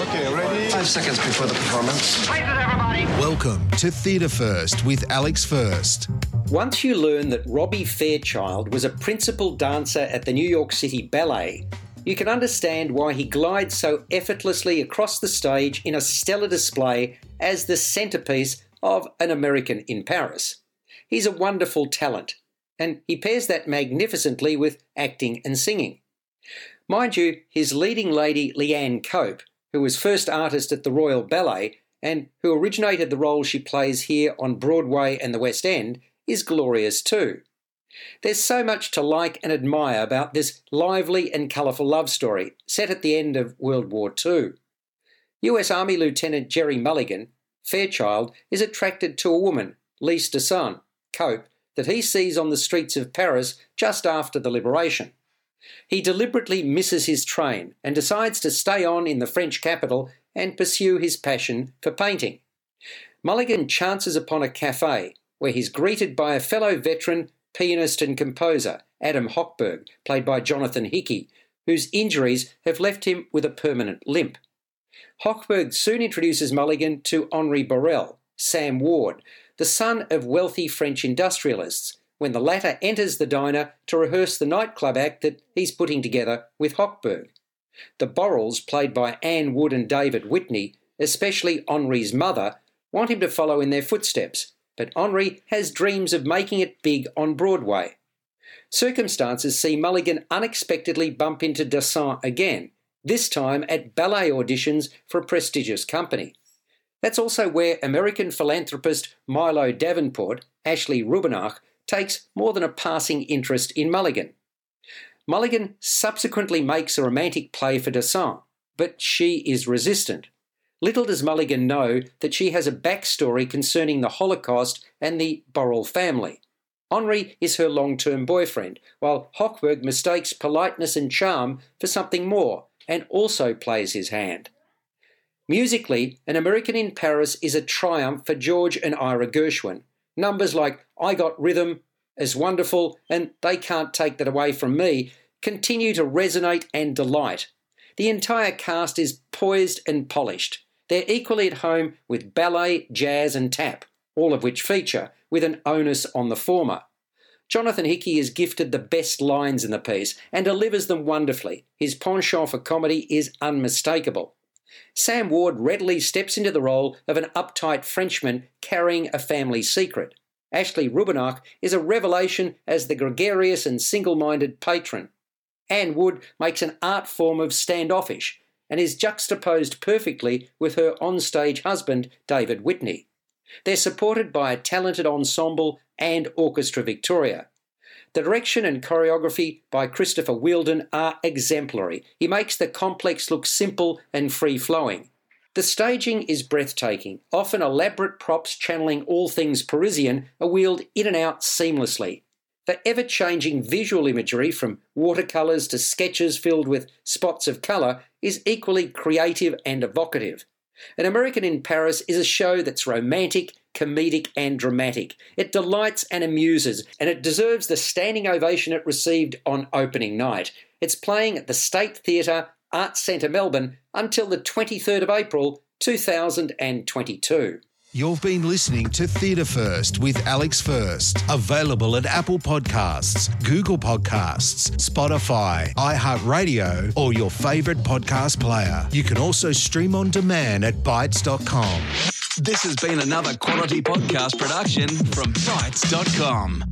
Okay, ready? Five seconds before the performance. Welcome to Theatre First with Alex First. Once you learn that Robbie Fairchild was a principal dancer at the New York City Ballet, you can understand why he glides so effortlessly across the stage in a stellar display as the centerpiece of An American in Paris. He's a wonderful talent, and he pairs that magnificently with acting and singing. Mind you, his leading lady, Leanne Cope, who was first artist at the Royal Ballet and who originated the role she plays here on Broadway and the West End, is glorious too. There's so much to like and admire about this lively and colourful love story set at the end of World War II. US Army Lieutenant Jerry Mulligan, Fairchild, is attracted to a woman, Lise Dassin, Cope, that he sees on the streets of Paris just after the liberation. He deliberately misses his train and decides to stay on in the French capital and pursue his passion for painting. Mulligan chances upon a cafe where he's greeted by a fellow veteran pianist and composer, Adam Hochberg, played by Jonathan Hickey, whose injuries have left him with a permanent limp. Hochberg soon introduces Mulligan to Henri Borel, Sam Ward, the son of wealthy French industrialists, when the latter enters the diner to rehearse the nightclub act that he's putting together with Hochberg. The Borels, played by Anne Wood and David Whitney, especially Henri's mother, want him to follow in their footsteps, but Henri has dreams of making it big on Broadway. Circumstances see Mulligan unexpectedly bump into Dassin again, this time at ballet auditions for a prestigious company. That's also where American philanthropist Milo Davenport, Ashley Rubinach, takes more than a passing interest in Mulligan. Mulligan subsequently makes a romantic play for Dassin, but she is resistant. Little does Mulligan know that she has a backstory concerning the Holocaust and the Borel family. Henri is her long term boyfriend, while Hochberg mistakes politeness and charm for something more and also plays his hand. Musically, An American in Paris is a triumph for George and Ira Gershwin. Numbers like I Got Rhythm, 'S Wonderful, and They Can't Take That Away From Me continue to resonate and delight. The entire cast is poised and polished. They're equally at home with ballet, jazz, and tap, all of which feature, with an onus on the former. Jonathan Hickey is gifted the best lines in the piece and delivers them wonderfully. His penchant for comedy is unmistakable. Sam Ward readily steps into the role of an uptight Frenchman carrying a family secret. Ashley Rubinach is a revelation as the gregarious and single minded patron. Anne Wood makes an art form of standoffish and is juxtaposed perfectly with her onstage husband, David Whitney. They're supported by a talented ensemble and Orchestra Victoria. The direction and choreography by Christopher Wheeldon are exemplary. He makes the complex look simple and free flowing. The staging is breathtaking. Often elaborate props channeling all things Parisian are wheeled in and out seamlessly. The ever changing visual imagery, from watercolours to sketches filled with spots of colour, is equally creative and evocative. An American in Paris is a show that's romantic, comedic, and dramatic. It delights and amuses, and it deserves the standing ovation it received on opening night. It's playing at the State Theatre, Arts Centre, Melbourne until the 23rd of April 2022. You've been listening to Theatre First with Alex First. Available at Apple Podcasts, Google Podcasts, Spotify, iHeartRadio, or your favourite podcast player. You can also stream on demand at Bytes.com. This has been another quality podcast production from Bytes.com.